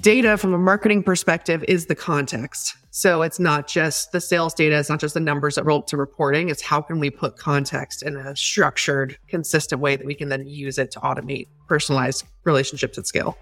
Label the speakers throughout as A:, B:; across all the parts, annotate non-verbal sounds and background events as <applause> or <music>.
A: data from a marketing perspective is the context. So it's not just the sales data, it's not just the numbers that roll up to reporting. It's how can we put context in a structured, consistent way that we can then use it to automate personalized relationships at scale.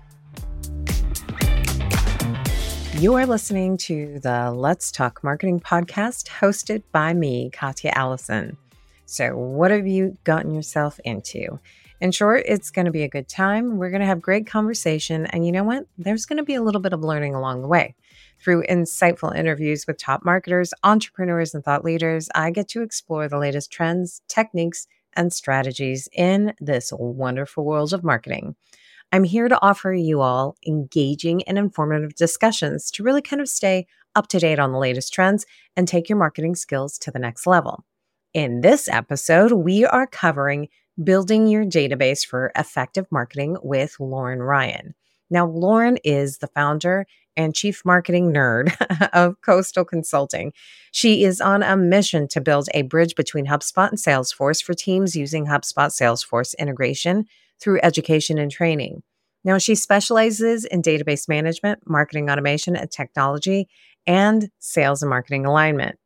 B: You are listening to the Let's Talk Marketing podcast hosted by me, Katya Allison. So, what have you gotten yourself into? In short, it's going to be a good time. We're going to have great conversation. And you know what? There's going to be a little bit of learning along the way. Through insightful interviews with top marketers, entrepreneurs, and thought leaders, I get to explore the latest trends, techniques, and strategies in this wonderful world of marketing. I'm here to offer you all engaging and informative discussions to really kind of stay up to date on the latest trends and take your marketing skills to the next level. In this episode, we are covering building your database for effective marketing with Lauren Ryan. Now, Lauren is the founder and chief marketing nerd <laughs> of Coastal Consulting. She is on a mission to build a bridge between HubSpot and Salesforce for teams using HubSpot Salesforce integration through education and training. Now, she specializes in database management, marketing automation, and technology, and sales and marketing alignment.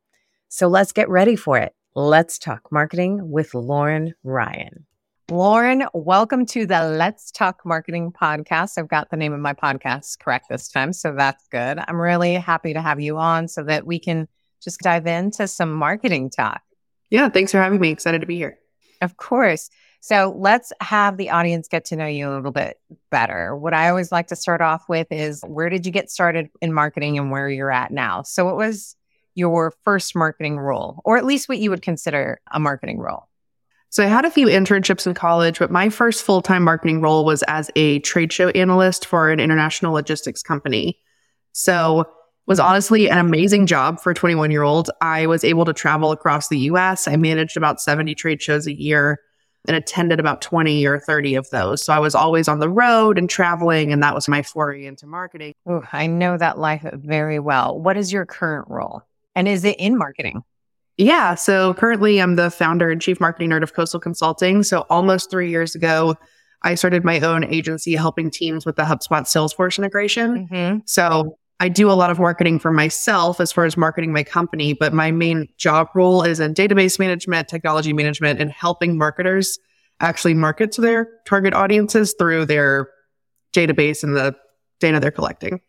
B: So let's get ready for it. Let's talk marketing with Lauren Ryan. Lauren, welcome to the Let's Talk Marketing podcast. I've got the name of my podcast correct this time, so that's good. I'm really happy to have you on so that we can just dive into some marketing talk.
A: Yeah, thanks for having me. Excited to be here.
B: Of course. So let's have the audience get to know you a little bit better. What I always like to start off with is where did you get started in marketing and where you're at now? So, what was your first marketing role, or at least what you would consider a marketing role?
A: So I had a few internships in college, but my first full time marketing role was as a trade show analyst for an international logistics company. So was honestly an amazing job for a 21 year old. I was able to travel across the US. I managed about 70 trade shows a year and attended about 20 or 30 of those. So I was always on the road and traveling, and that was my foray into marketing.
B: Oh, I know that life very well. What is your current role? And is it in marketing?
A: Yeah. So currently, I'm the founder and chief marketing nerd of Coastal Consulting. So almost three years ago, I started my own agency helping teams with the HubSpot Salesforce integration. Mm-hmm. So I do a lot of marketing for myself as far as marketing my company, but my main job role is in database management, technology management, and helping marketers actually market to their target audiences through their database and the data they're collecting.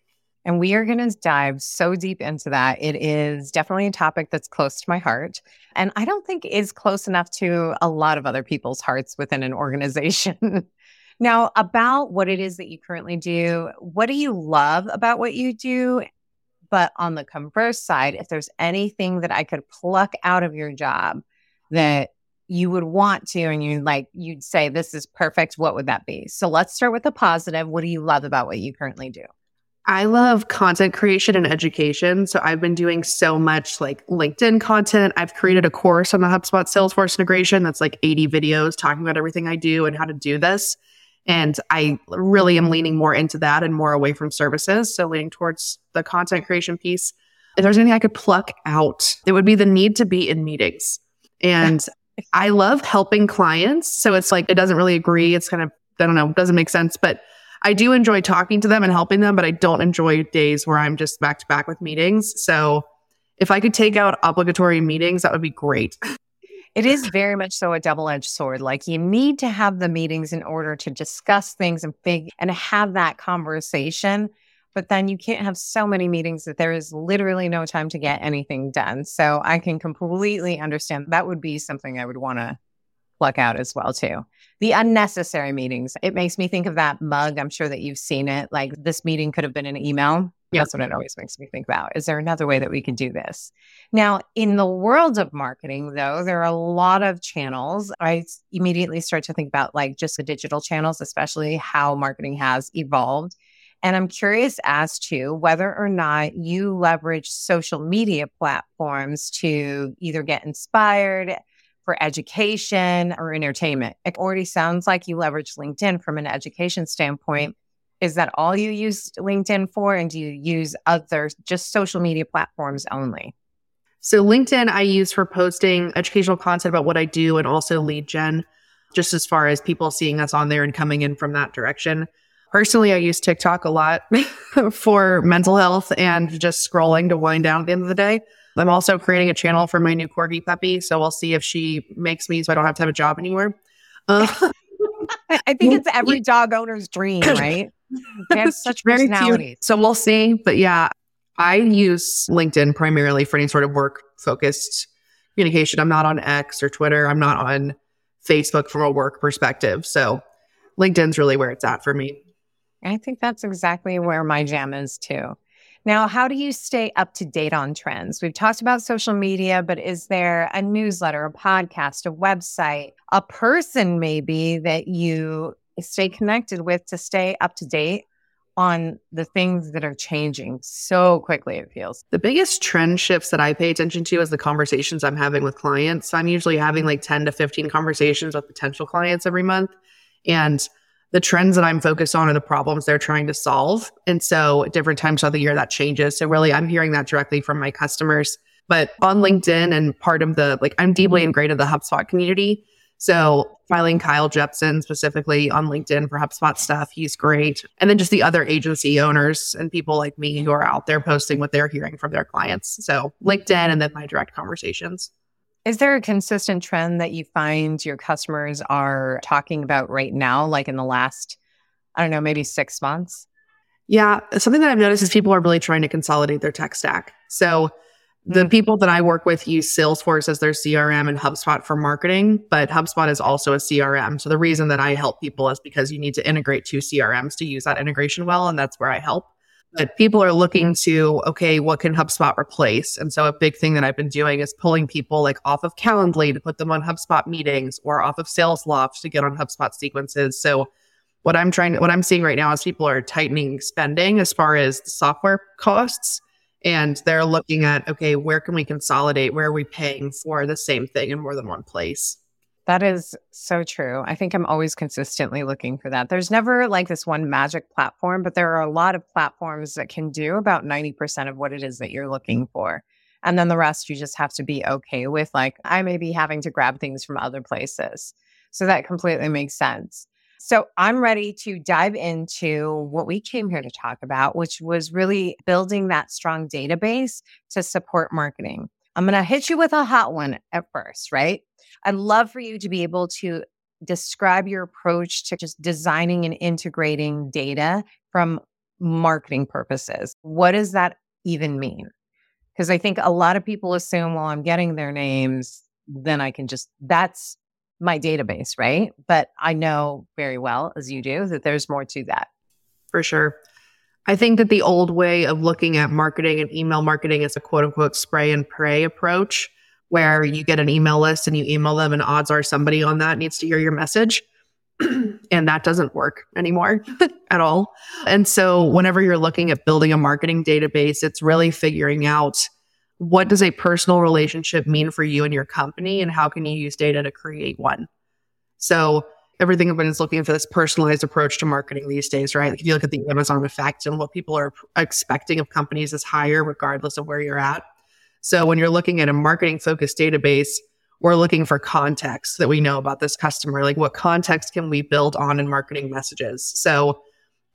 B: And we are going to dive so deep into that. It is definitely a topic that's close to my heart. And I don't think is close enough to a lot of other people's hearts within an organization. <laughs> now, about what it is that you currently do, what do you love about what you do? But on the converse side, if there's anything that I could pluck out of your job that you would want to and you like you'd say this is perfect what would that be so let's start with the positive what do you love about what you currently do
A: I love content creation and education. So I've been doing so much like LinkedIn content. I've created a course on the HubSpot Salesforce integration that's like 80 videos talking about everything I do and how to do this. And I really am leaning more into that and more away from services. So leaning towards the content creation piece. If there's anything I could pluck out, it would be the need to be in meetings. And <laughs> I love helping clients. So it's like, it doesn't really agree. It's kind of, I don't know, doesn't make sense. But I do enjoy talking to them and helping them, but I don't enjoy days where I'm just back to back with meetings. So if I could take out obligatory meetings, that would be great.
B: It is very much so a double edged sword. Like you need to have the meetings in order to discuss things and big and have that conversation. But then you can't have so many meetings that there is literally no time to get anything done. So I can completely understand that would be something I would want to pluck out as well too. The unnecessary meetings. It makes me think of that mug. I'm sure that you've seen it. Like this meeting could have been an email. Yep. That's what it always makes me think about. Is there another way that we can do this? Now, in the world of marketing, though, there are a lot of channels. I immediately start to think about like just the digital channels, especially how marketing has evolved. And I'm curious as to whether or not you leverage social media platforms to either get inspired, for education or entertainment. It already sounds like you leverage LinkedIn from an education standpoint. Is that all you use LinkedIn for? And do you use other just social media platforms only?
A: So, LinkedIn, I use for posting educational content about what I do and also lead gen, just as far as people seeing us on there and coming in from that direction. Personally, I use TikTok a lot <laughs> for mental health and just scrolling to wind down at the end of the day. I'm also creating a channel for my new corgi puppy. So we'll see if she makes me so I don't have to have a job anymore.
B: Uh, <laughs> I think it's every <laughs> dog owner's dream, <clears throat> right? They have such personalities.
A: So we'll see. But yeah, I use LinkedIn primarily for any sort of work focused communication. I'm not on X or Twitter. I'm not on Facebook from a work perspective. So LinkedIn's really where it's at for me.
B: I think that's exactly where my jam is too. Now, how do you stay up to date on trends? We've talked about social media, but is there a newsletter, a podcast, a website, a person maybe that you stay connected with to stay up to date on the things that are changing so quickly, it feels.
A: The biggest trend shifts that I pay attention to is the conversations I'm having with clients. I'm usually having like 10 to 15 conversations with potential clients every month. And the trends that I'm focused on are the problems they're trying to solve. And so at different times of the year that changes. So really I'm hearing that directly from my customers. But on LinkedIn and part of the like I'm deeply ingrained in the HubSpot community. So filing Kyle Jepson specifically on LinkedIn for HubSpot stuff. He's great. And then just the other agency owners and people like me who are out there posting what they're hearing from their clients. So LinkedIn and then my direct conversations.
B: Is there a consistent trend that you find your customers are talking about right now, like in the last, I don't know, maybe six months?
A: Yeah. Something that I've noticed is people are really trying to consolidate their tech stack. So the mm. people that I work with use Salesforce as their CRM and HubSpot for marketing, but HubSpot is also a CRM. So the reason that I help people is because you need to integrate two CRMs to use that integration well. And that's where I help. But people are looking to, okay, what can HubSpot replace? And so a big thing that I've been doing is pulling people like off of Calendly to put them on HubSpot meetings or off of Salesloft to get on HubSpot sequences. So what I'm trying to, what I'm seeing right now is people are tightening spending as far as software costs and they're looking at okay where can we consolidate where are we paying for the same thing in more than one place
B: that is so true i think i'm always consistently looking for that. There's never like this one magic platform but there are a lot of platforms that can do about 90% of what it is that you're looking for and then the rest you just have to be okay with like i may be having to grab things from other places. So that completely makes sense. So I'm ready to dive into what we came here to talk about, which was really building that strong database to support marketing. I'm going to hit you with a hot one at first, right? I'd love for you to be able to describe your approach to just designing and integrating data from marketing purposes. What does that even mean? Because I think a lot of people assume, well, I'm getting their names, then I can just, that's my database, right? But I know very well, as you do, that there's more to that.
A: For sure. I think that the old way of looking at marketing and email marketing is a quote unquote spray and pray approach, where you get an email list and you email them, and odds are somebody on that needs to hear your message. <clears throat> and that doesn't work anymore <laughs> at all. And so, whenever you're looking at building a marketing database, it's really figuring out what does a personal relationship mean for you and your company and how can you use data to create one so everything everyone's looking for this personalized approach to marketing these days right like if you look at the amazon effect and what people are expecting of companies is higher regardless of where you're at so when you're looking at a marketing focused database we're looking for context that we know about this customer like what context can we build on in marketing messages so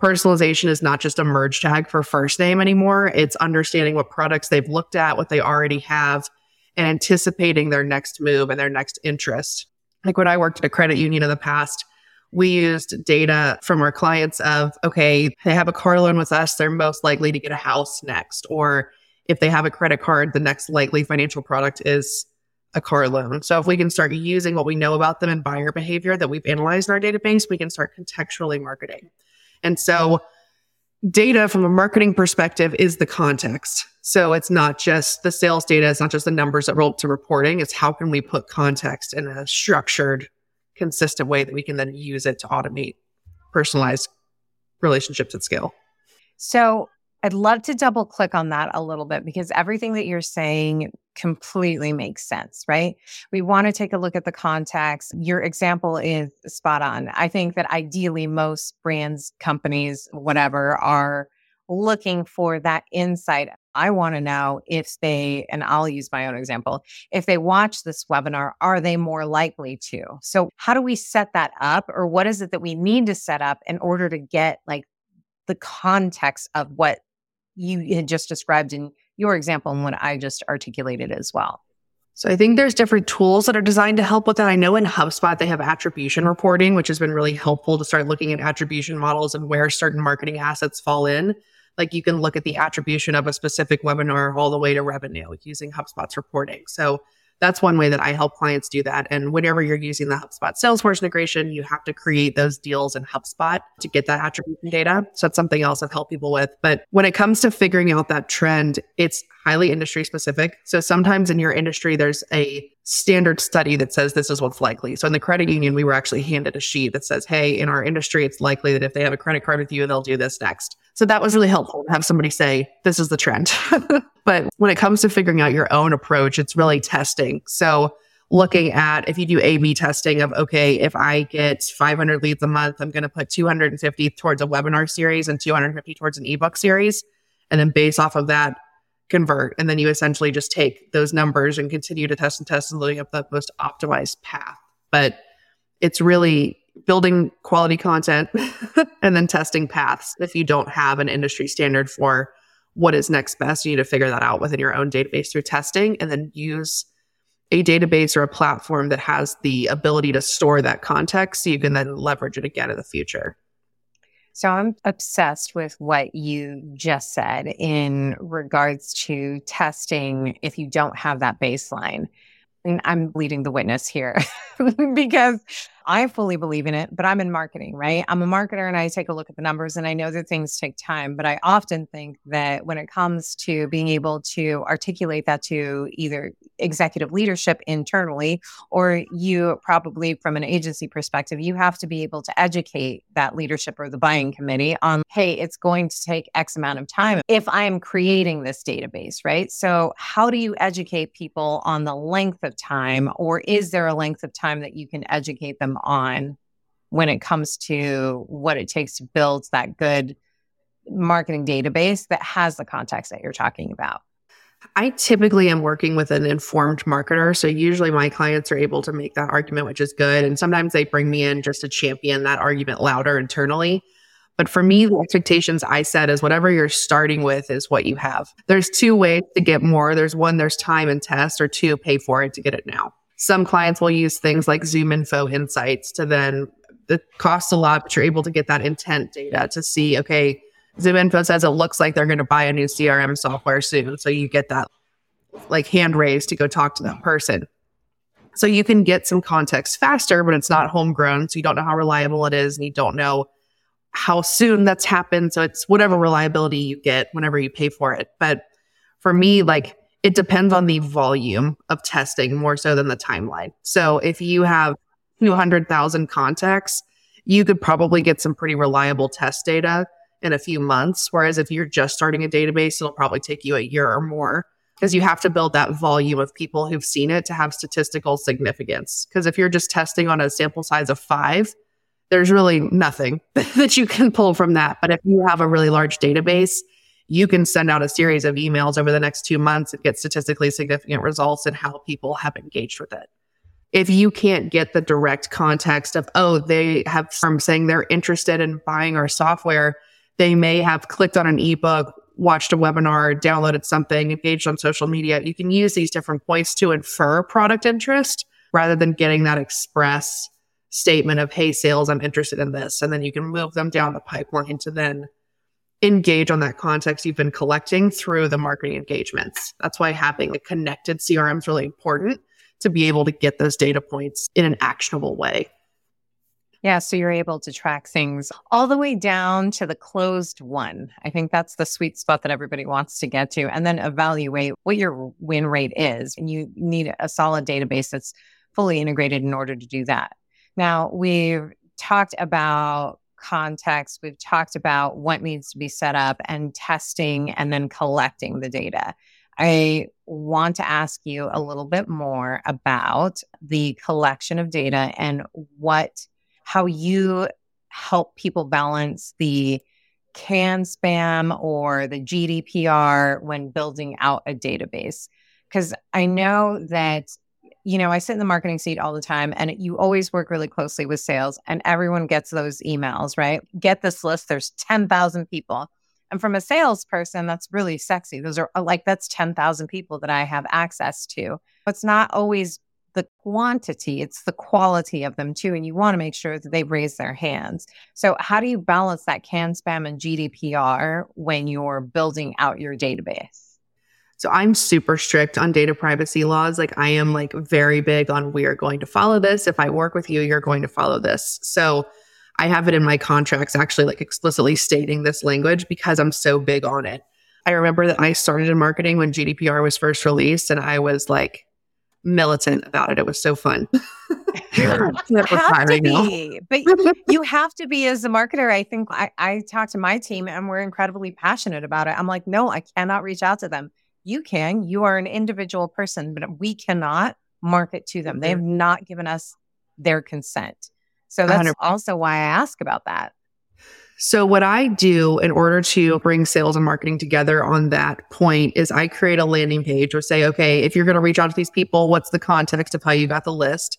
A: personalization is not just a merge tag for first name anymore. It's understanding what products they've looked at, what they already have, and anticipating their next move and their next interest. Like when I worked at a credit union in the past, we used data from our clients of, okay, they have a car loan with us, they're most likely to get a house next. Or if they have a credit card, the next likely financial product is a car loan. So if we can start using what we know about them and buyer behavior that we've analyzed in our database, we can start contextually marketing. And so data from a marketing perspective is the context. So it's not just the sales data, it's not just the numbers that roll up to reporting. It's how can we put context in a structured, consistent way that we can then use it to automate personalized relationships at scale.
B: So I'd love to double click on that a little bit because everything that you're saying completely makes sense, right? We want to take a look at the context. Your example is spot on. I think that ideally most brands, companies, whatever, are looking for that insight I want to know if they, and I'll use my own example, if they watch this webinar, are they more likely to? So, how do we set that up, or what is it that we need to set up in order to get like the context of what you had just described in your example and what I just articulated as well?
A: So I think there's different tools that are designed to help with that. I know in HubSpot they have attribution reporting, which has been really helpful to start looking at attribution models and where certain marketing assets fall in. Like you can look at the attribution of a specific webinar all the way to revenue using HubSpot's reporting. So that's one way that I help clients do that. And whenever you're using the HubSpot Salesforce integration, you have to create those deals in HubSpot to get that attribution data. So that's something else I've helped people with. But when it comes to figuring out that trend, it's highly industry specific. So sometimes in your industry, there's a standard study that says this is what's likely. So in the credit union, we were actually handed a sheet that says, hey, in our industry, it's likely that if they have a credit card with you, they'll do this next. So that was really helpful to have somebody say, this is the trend. <laughs> but when it comes to figuring out your own approach, it's really testing. So looking at if you do A B testing of, okay, if I get 500 leads a month, I'm going to put 250 towards a webinar series and 250 towards an ebook series. And then base off of that, convert. And then you essentially just take those numbers and continue to test and test and loading up the most optimized path. But it's really building quality content <laughs> and then testing paths. If you don't have an industry standard for what is next best, you need to figure that out within your own database through testing and then use a database or a platform that has the ability to store that context so you can then leverage it again in the future.
B: So I'm obsessed with what you just said in regards to testing if you don't have that baseline. And I'm leading the witness here <laughs> because I fully believe in it, but I'm in marketing, right? I'm a marketer and I take a look at the numbers and I know that things take time, but I often think that when it comes to being able to articulate that to either executive leadership internally or you probably from an agency perspective, you have to be able to educate that leadership or the buying committee on, hey, it's going to take X amount of time if I am creating this database, right? So, how do you educate people on the length of time, or is there a length of time that you can educate them on when it comes to what it takes to build that good marketing database that has the context that you're talking about?
A: I typically am working with an informed marketer. So usually my clients are able to make that argument, which is good. And sometimes they bring me in just to champion that argument louder internally. But for me, the expectations I set is whatever you're starting with is what you have. There's two ways to get more. There's one, there's time and test, or two, pay for it to get it now. Some clients will use things like ZoomInfo Insights to then, it costs a lot, but you're able to get that intent data to see, okay, ZoomInfo says it looks like they're going to buy a new CRM software soon. So you get that like hand raised to go talk to that person. So you can get some context faster, but it's not homegrown. So you don't know how reliable it is and you don't know how soon that's happened. So it's whatever reliability you get whenever you pay for it. But for me, like it depends on the volume of testing more so than the timeline. So if you have 200,000 contacts, you could probably get some pretty reliable test data in a few months. Whereas if you're just starting a database, it'll probably take you a year or more because you have to build that volume of people who've seen it to have statistical significance. Because if you're just testing on a sample size of five, there's really nothing <laughs> that you can pull from that. But if you have a really large database, you can send out a series of emails over the next two months and get statistically significant results and how people have engaged with it. If you can't get the direct context of, oh, they have from saying they're interested in buying our software, they may have clicked on an ebook, watched a webinar, downloaded something, engaged on social media. You can use these different points to infer product interest rather than getting that express statement of, hey, sales, I'm interested in this. And then you can move them down the pipeline to then engage on that context you've been collecting through the marketing engagements. That's why having a connected CRM is really important to be able to get those data points in an actionable way.
B: Yeah, so you're able to track things all the way down to the closed won. I think that's the sweet spot that everybody wants to get to, and then evaluate what your win rate is. And you need a solid database that's fully integrated in order to do that. Now, we've talked about context. We've talked about what needs to be set up and testing and then collecting the data. I want to ask you a little bit more about the collection of data and what how you help people balance the CAN spam or the GDPR when building out a database? Because I know that, you know, I sit in the marketing seat all the time and you always work really closely with sales and everyone gets those emails, right? Get this list, there's 10,000 people. And from a salesperson, that's really sexy. Those are uh, like, that's 10,000 people that I have access to. It's not always the quantity, it's the quality of them too. And you want to make sure that they raise their hands. So, how do you balance that CAN spam and GDPR when you're building out your database?
A: So I'm super strict on data privacy laws. Like I am like very big on we are going to follow this. If I work with you, you're going to follow this. So I have it in my contracts actually like explicitly stating this language because I'm so big on it. I remember that I started in marketing when GDPR was first released and I was like militant about it. It was so fun. <laughs> <laughs>
B: have to be, but you have to be as a marketer. I think I, I talk to my team and we're incredibly passionate about it. I'm like, no, I cannot reach out to them. You can. You are an individual person, but we cannot market to them. They have mm-hmm. not given us their consent. So that's 100%. also why I ask about that.
A: So, what I do in order to bring sales and marketing together on that point is I create a landing page or say, okay, if you're going to reach out to these people, what's the context of how you got the list?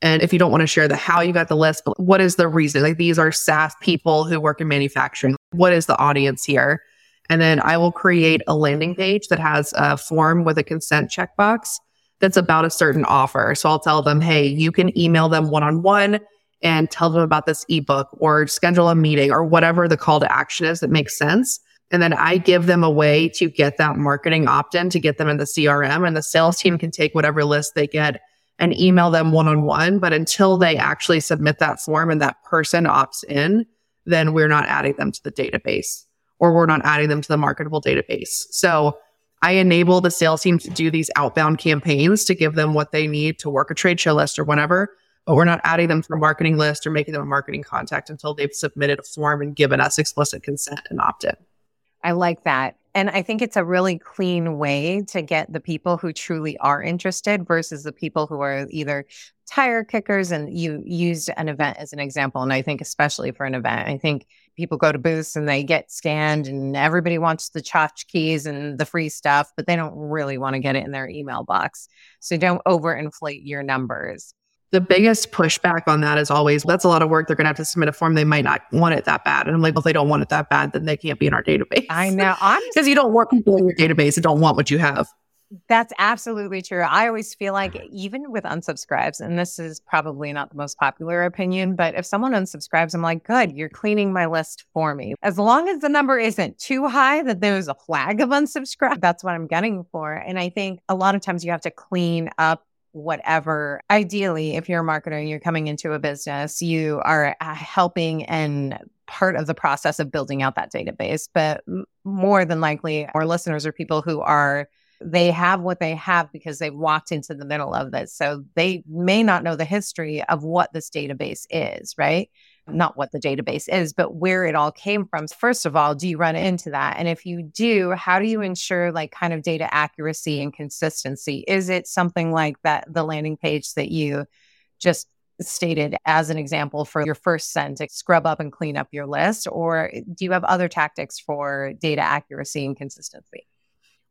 A: And if you don't want to share the how you got the list, but what is the reason? Like these are SaaS people who work in manufacturing. What is the audience here? And then I will create a landing page that has a form with a consent checkbox that's about a certain offer. So I'll tell them, hey, you can email them one on one and tell them about this ebook or schedule a meeting or whatever the call to action is that makes sense. And then I give them a way to get that marketing opt in to get them in the CRM and the sales team can take whatever list they get and email them one on one. But until they actually submit that form and that person opts in, then we're not adding them to the database or we're not adding them to the marketable database. So I enable the sales team to do these outbound campaigns to give them what they need to work a trade show list or whatever but we're not adding them to a marketing list or making them a marketing contact until they've submitted a form and given us explicit consent and opt in.
B: I like that. And I think it's a really clean way to get the people who truly are interested versus the people who are either tire kickers. And you used an event as an example. And I think, especially for an event, I think people go to booths and they get scanned and everybody wants the tchotchkes and the free stuff, but they don't really want to get it in their email box. So don't overinflate your numbers
A: the biggest pushback on that is always that's a lot of work. They're going to have to submit a form. They might not want it that bad. And I'm like, well, if they don't want it that bad, then they can't be in our database.
B: I know.
A: Because <laughs> you don't want people in your database that don't want what you have.
B: That's absolutely true. I always feel like, even with unsubscribes, and this is probably not the most popular opinion, but if someone unsubscribes, I'm like, good, you're cleaning my list for me. As long as the number isn't too high that there's a flag of unsubscribe, that's what I'm getting for. And I think a lot of times you have to clean up whatever. Ideally, if you're a marketer and you're coming into a business, you are uh, helping and part of the process of building out that database. But more than likely, our listeners are people who are they have what they have because they've walked into the middle of this. So they may not know the history of what this database is, right? not what the database is, but where it all came from. First of all, do you run into that? And if you do, how do you ensure like kind of data accuracy and consistency? Is it something like that, the landing page that you just stated as an example for your first send to scrub up and clean up your list? Or do you have other tactics for data accuracy and consistency?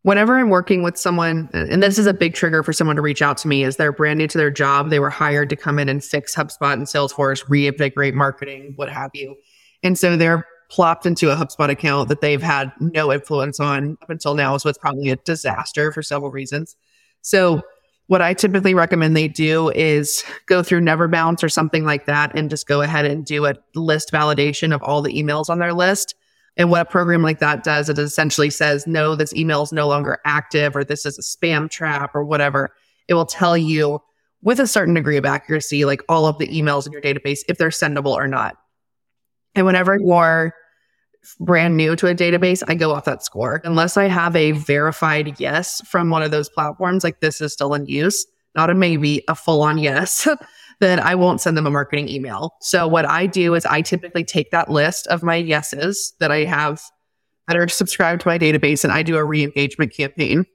A: Whenever I'm working with someone, uh, and this is a big trigger for someone to reach out to me, is they're brand new to their job. They were hired to come in and fix HubSpot and Salesforce, reinvigorate marketing, what have you. And so they're plopped into a HubSpot account that they've had no influence on up until now. So it's probably a disaster for several reasons. So what I typically recommend they do is go through Neverbounce or something like that and just go ahead and do a list validation of all the emails on their list and what a program like that does, it essentially says, no, this email is no longer active or this is a spam trap or whatever. It will tell you with a certain degree of accuracy, like all of the emails in your database, if they're sendable or not. And whenever you're brand new to a database, I go off that score. Unless I have a verified yes from one of those platforms, like this is still in use, not a maybe, a full on yes. <laughs> then I won't send them a marketing email. So what I do is I typically take that list of my yeses that I have that are subscribed to my database and I do a re-engagement campaign.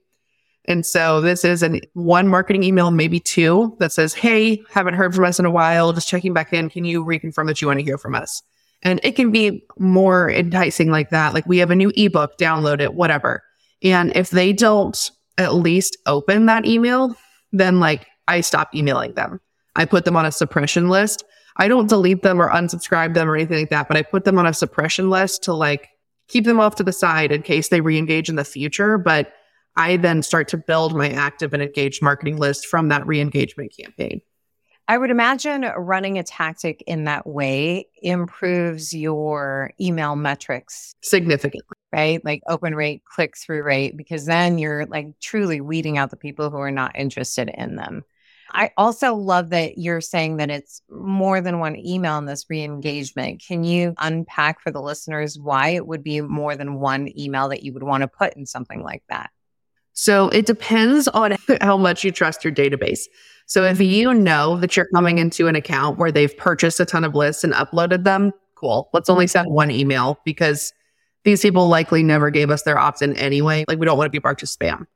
A: And so this is an one marketing email, maybe two that says, Hey, haven't heard from us in a while. Just checking back in. Can you reconfirm that you want to hear from us? And it can be more enticing like that. Like we have a new ebook, download it, whatever. And if they don't at least open that email, then like I stop emailing them. I put them on a suppression list. I don't delete them or unsubscribe them or anything like that, but I put them on a suppression list to like keep them off to the side in case they re-engage in the future. But I then start to build my active and engaged marketing list from that re-engagement campaign.
B: I would imagine running a tactic in that way improves your email metrics
A: significantly,
B: right? Like open rate, click through rate, because then you're like truly weeding out the people who are not interested in them. I also love that you're saying that it's more than one email in this re engagement. Can you unpack for the listeners why it would be more than one email that you would want to put in something like that?
A: So it depends on <laughs> how much you trust your database. So if you know that you're coming into an account where they've purchased a ton of lists and uploaded them, cool. Let's only send one email because these people likely never gave us their opt in anyway. Like we don't want to be marked as spam.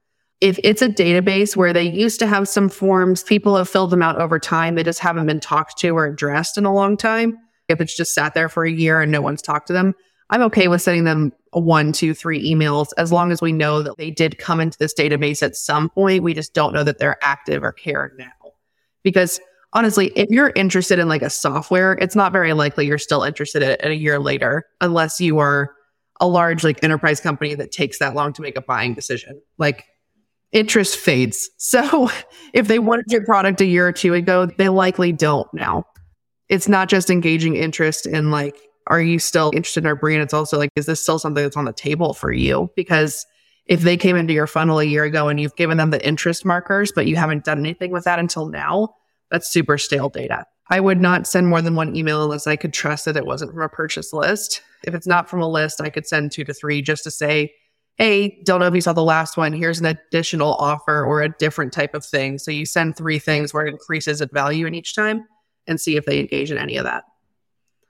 A: If it's a database where they used to have some forms, people have filled them out over time, they just haven't been talked to or addressed in a long time. If it's just sat there for a year and no one's talked to them, I'm okay with sending them one, two, three emails as long as we know that they did come into this database at some point. We just don't know that they're active or care now. Because honestly, if you're interested in like a software, it's not very likely you're still interested in it a year later, unless you are a large like enterprise company that takes that long to make a buying decision. Like interest fades. <laughs> So if they wanted your product a year or two ago, they likely don't now. It's not just engaging interest in like, are you still interested in our brand? It's also like, is this still something that's on the table for you? Because if they came into your funnel a year ago and you've given them the interest markers, but you haven't done anything with that until now, that's super stale data. I would not send more than one email unless I could trust that it wasn't from a purchase list. If it's not from a list, I could send two to three just to say, hey, don't know if you saw the last one. Here's an additional offer or a different type of thing. So you send three things where it increases in value in each time and see if they engage in any of that.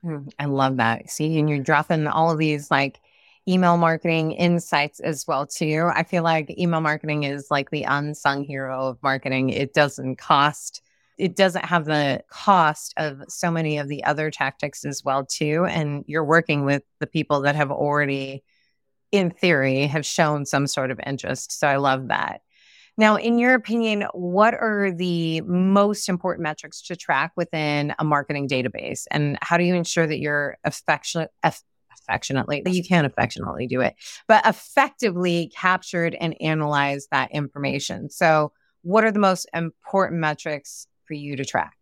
B: Hmm, I love that. See, and you're dropping all of these like email marketing insights as well too. I feel like email marketing is like the unsung hero of marketing. It doesn't cost it doesn't have the cost of so many of the other tactics as well too and you're working with the people that have already in theory have shown some sort of interest. So I love that. Now, in your opinion, what are the most important metrics to track within a marketing database? And how do you ensure that you're affectionate, affectionately, you can affectionately do it, but effectively captured and analyzed that information. So, what are the most important metrics for you to track?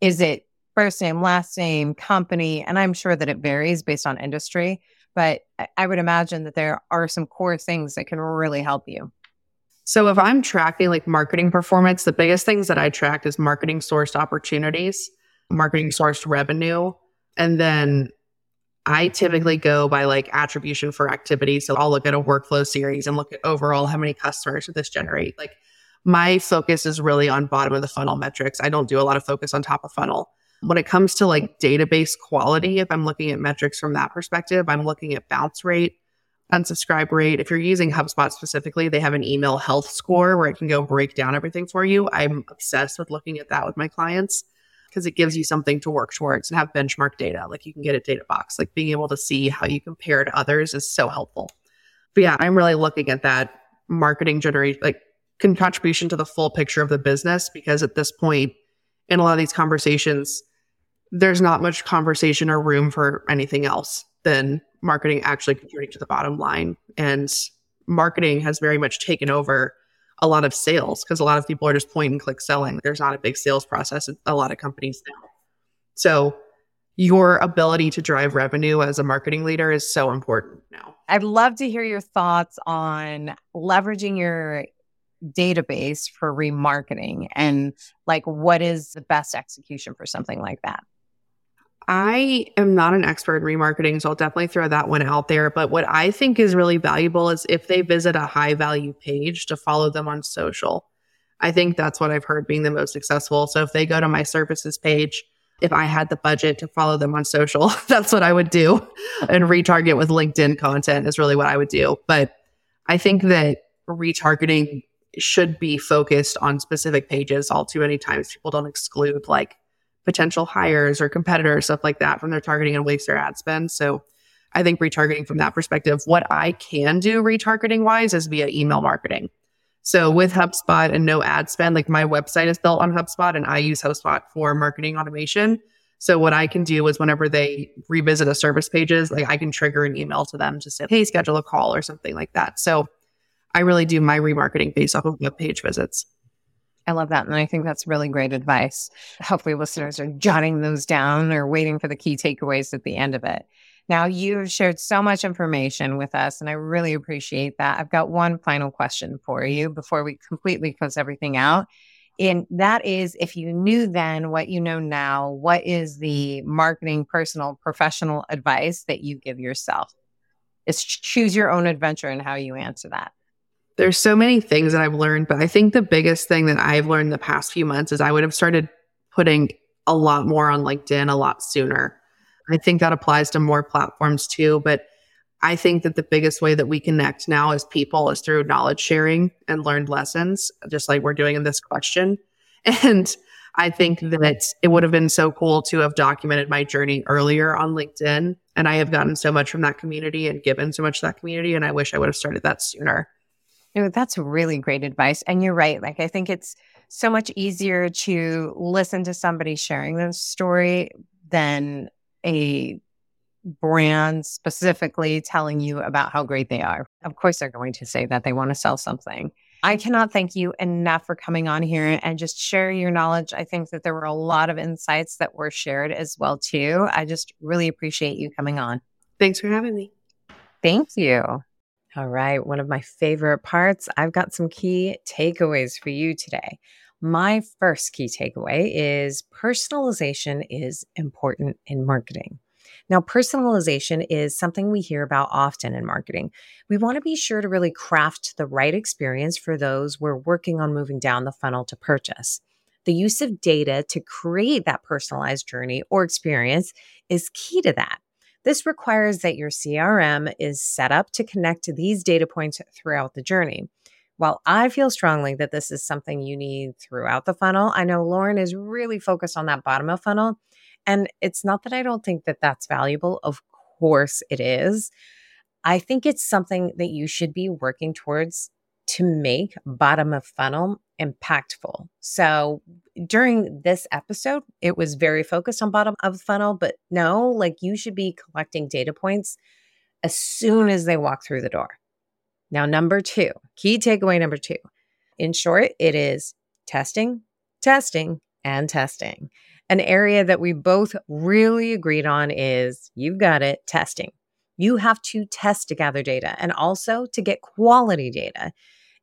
B: Is it first name, last name, company? And I'm sure that it varies based on industry, but I would imagine that there are some core things that can really help you.
A: So, if I'm tracking like marketing performance, the biggest things that I track is marketing sourced opportunities, marketing sourced revenue, and then I typically go by like attribution for activity. So I'll look at a workflow series and look at overall how many customers did this generate. Like my focus is really on bottom of the funnel metrics. I don't do a lot of focus on top of funnel. When it comes to like database quality, if I'm looking at metrics from that perspective, I'm looking at bounce rate, unsubscribe rate. If you're using HubSpot specifically, they have an email health score where it can go break down everything for you. I'm obsessed with looking at that with my clients because it gives you something to work towards and have benchmark data. Like you can get a Databox, like being able to see how you compare to others is so helpful. But yeah, I'm really looking at that marketing generation, like contribution to the full picture of the business because at this point in a lot of these conversations, there's not much conversation or room for anything else than marketing actually contributing to the bottom line. And marketing has very much taken over a lot of sales because a lot of people are just point and click selling. There's not a big sales process a lot of companies now. So your ability to drive revenue as a marketing leader is so important now.
B: I'd love to hear your thoughts on leveraging your database for remarketing and like what is the best execution for something like that.
A: I am not an expert in remarketing, so I'll definitely throw that one out there. But what I think is really valuable is if they visit a high value page to follow them on social. I think that's what I've heard being the most successful. So if they go to my services page, if I had the budget to follow them on social, <laughs> that's what I would do. And retarget with LinkedIn content is really what I would do. But I think that retargeting should be focused on specific pages. All too many times people don't exclude like potential hires or competitors, stuff like that from their targeting and waste their ad spend. So I think retargeting from that perspective, what I can do retargeting wise is via email marketing. So with HubSpot and no ad spend, like my website is built on HubSpot and I use HubSpot for marketing automation. So what I can do is whenever they revisit a service pages, like I can trigger an email to them to say, hey, schedule a call or something like that. So I really do my remarketing based off of web page visits.
B: I love that. And I think that's really great advice. Hopefully, listeners are jotting those down or waiting for the key takeaways at the end of it. Now, you've shared so much information with us, and I really appreciate that. I've got one final question for you before we completely close everything out. And that is if you knew then what you know now, what is the marketing, personal, professional advice that you give yourself? It's choose your own adventure and how you answer that.
A: There's so many things that I've learned, but I think the biggest thing that I've learned the past few months is I would have started putting a lot more on LinkedIn a lot sooner. I think that applies to more platforms too, but I think that the biggest way that we connect now as people is through knowledge sharing and learned lessons, just like we're doing in this question. <laughs> And I think that it would have been so cool to have documented my journey earlier on LinkedIn. And I have gotten so much from that community and given so much to that community. And I wish I would have started that sooner.
B: That's really great advice. And you're right. Like, I think it's so much easier to listen to somebody sharing their story than a brand specifically telling you about how great they are. Of course, they're going to say that they want to sell something. I cannot thank you enough for coming on here and just share your knowledge. I think that there were a lot of insights that were shared as well too. I just really appreciate you coming on.
A: Thanks for having me.
B: Thank you. All right, one of my favorite parts. I've got some key takeaways for you today. My first key takeaway is personalization is important in marketing. Now, personalization is something we hear about often in marketing. We want to be sure to really craft the right experience for those we're working on moving down the funnel to purchase. The use of data to create that personalized journey or experience is key to that. This requires that your CRM is set up to connect to these data points throughout the journey. While I feel strongly that this is something you need throughout the funnel, I know Lauren is really focused on that bottom of funnel and it's not that I don't think that that's valuable. Of course it is. I think it's something that you should be working towards to make bottom of funnel impactful. So during this episode, it was very focused on bottom of funnel, but no, like you should be collecting data points as soon as they walk through the door. Now, number two, key takeaway number two. In short, it is testing, testing, and testing. An area that we both really agreed on is you've got it testing. You have to test to gather data and also to get quality data.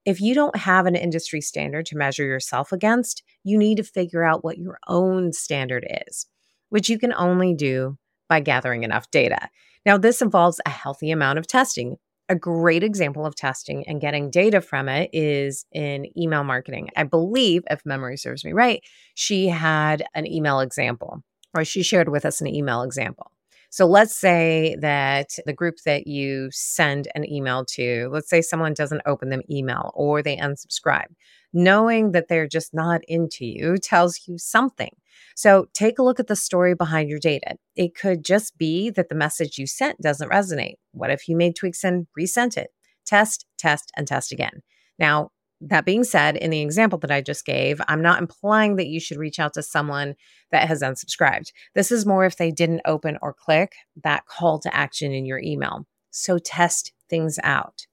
B: If you don't have an industry standard to measure yourself against, you need to figure out what your own standard is, which you can only do by gathering enough data. Now, this involves a healthy amount of testing, a great example of testing and getting data from it is in email marketing. I believe, if memory serves me right, she had an email example or she shared with us an email example. So let's say that the group that you send an email to, let's say someone doesn't open them email or they unsubscribe. Knowing that they're just not into you tells you something. So take a look at the story behind your data. It could just be that the message you sent doesn't resonate. What if you made tweaks and resent it? Test, test, and test again. Now, that being said, in the example that I just gave, I'm not implying that you should reach out to someone that has unsubscribed. This is more if they didn't open or click that call to action in your email. So test things out.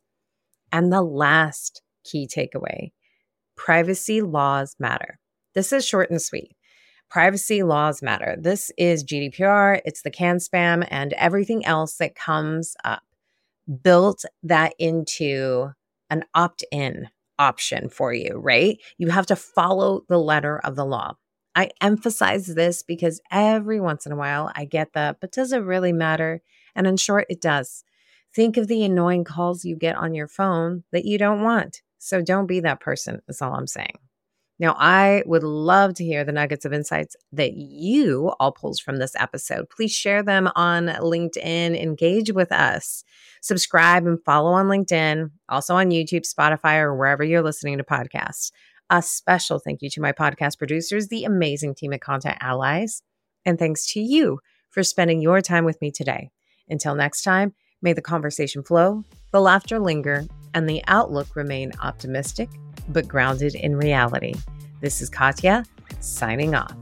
B: And the last key takeaway privacy laws matter. This is short and sweet. Privacy laws matter. This is GDPR, it's the CAN spam, and everything else that comes up. Built that into an opt in option for you, right? You have to follow the letter of the law. I emphasize this because every once in a while I get the, but does it really matter? And in short, it does. Think of the annoying calls you get on your phone that you don't want. So don't be that person, is all I'm saying. Now, I would love to hear the nuggets of insights that you all pulled from this episode. Please share them on LinkedIn, engage with us, subscribe and follow on LinkedIn, also on YouTube, Spotify, or wherever you're listening to podcasts. A special thank you to my podcast producers, the amazing team at Content Allies. And thanks to you for spending your time with me today. Until next time, may the conversation flow, the laughter linger, and the outlook remain optimistic but grounded in reality. This is Katya signing off.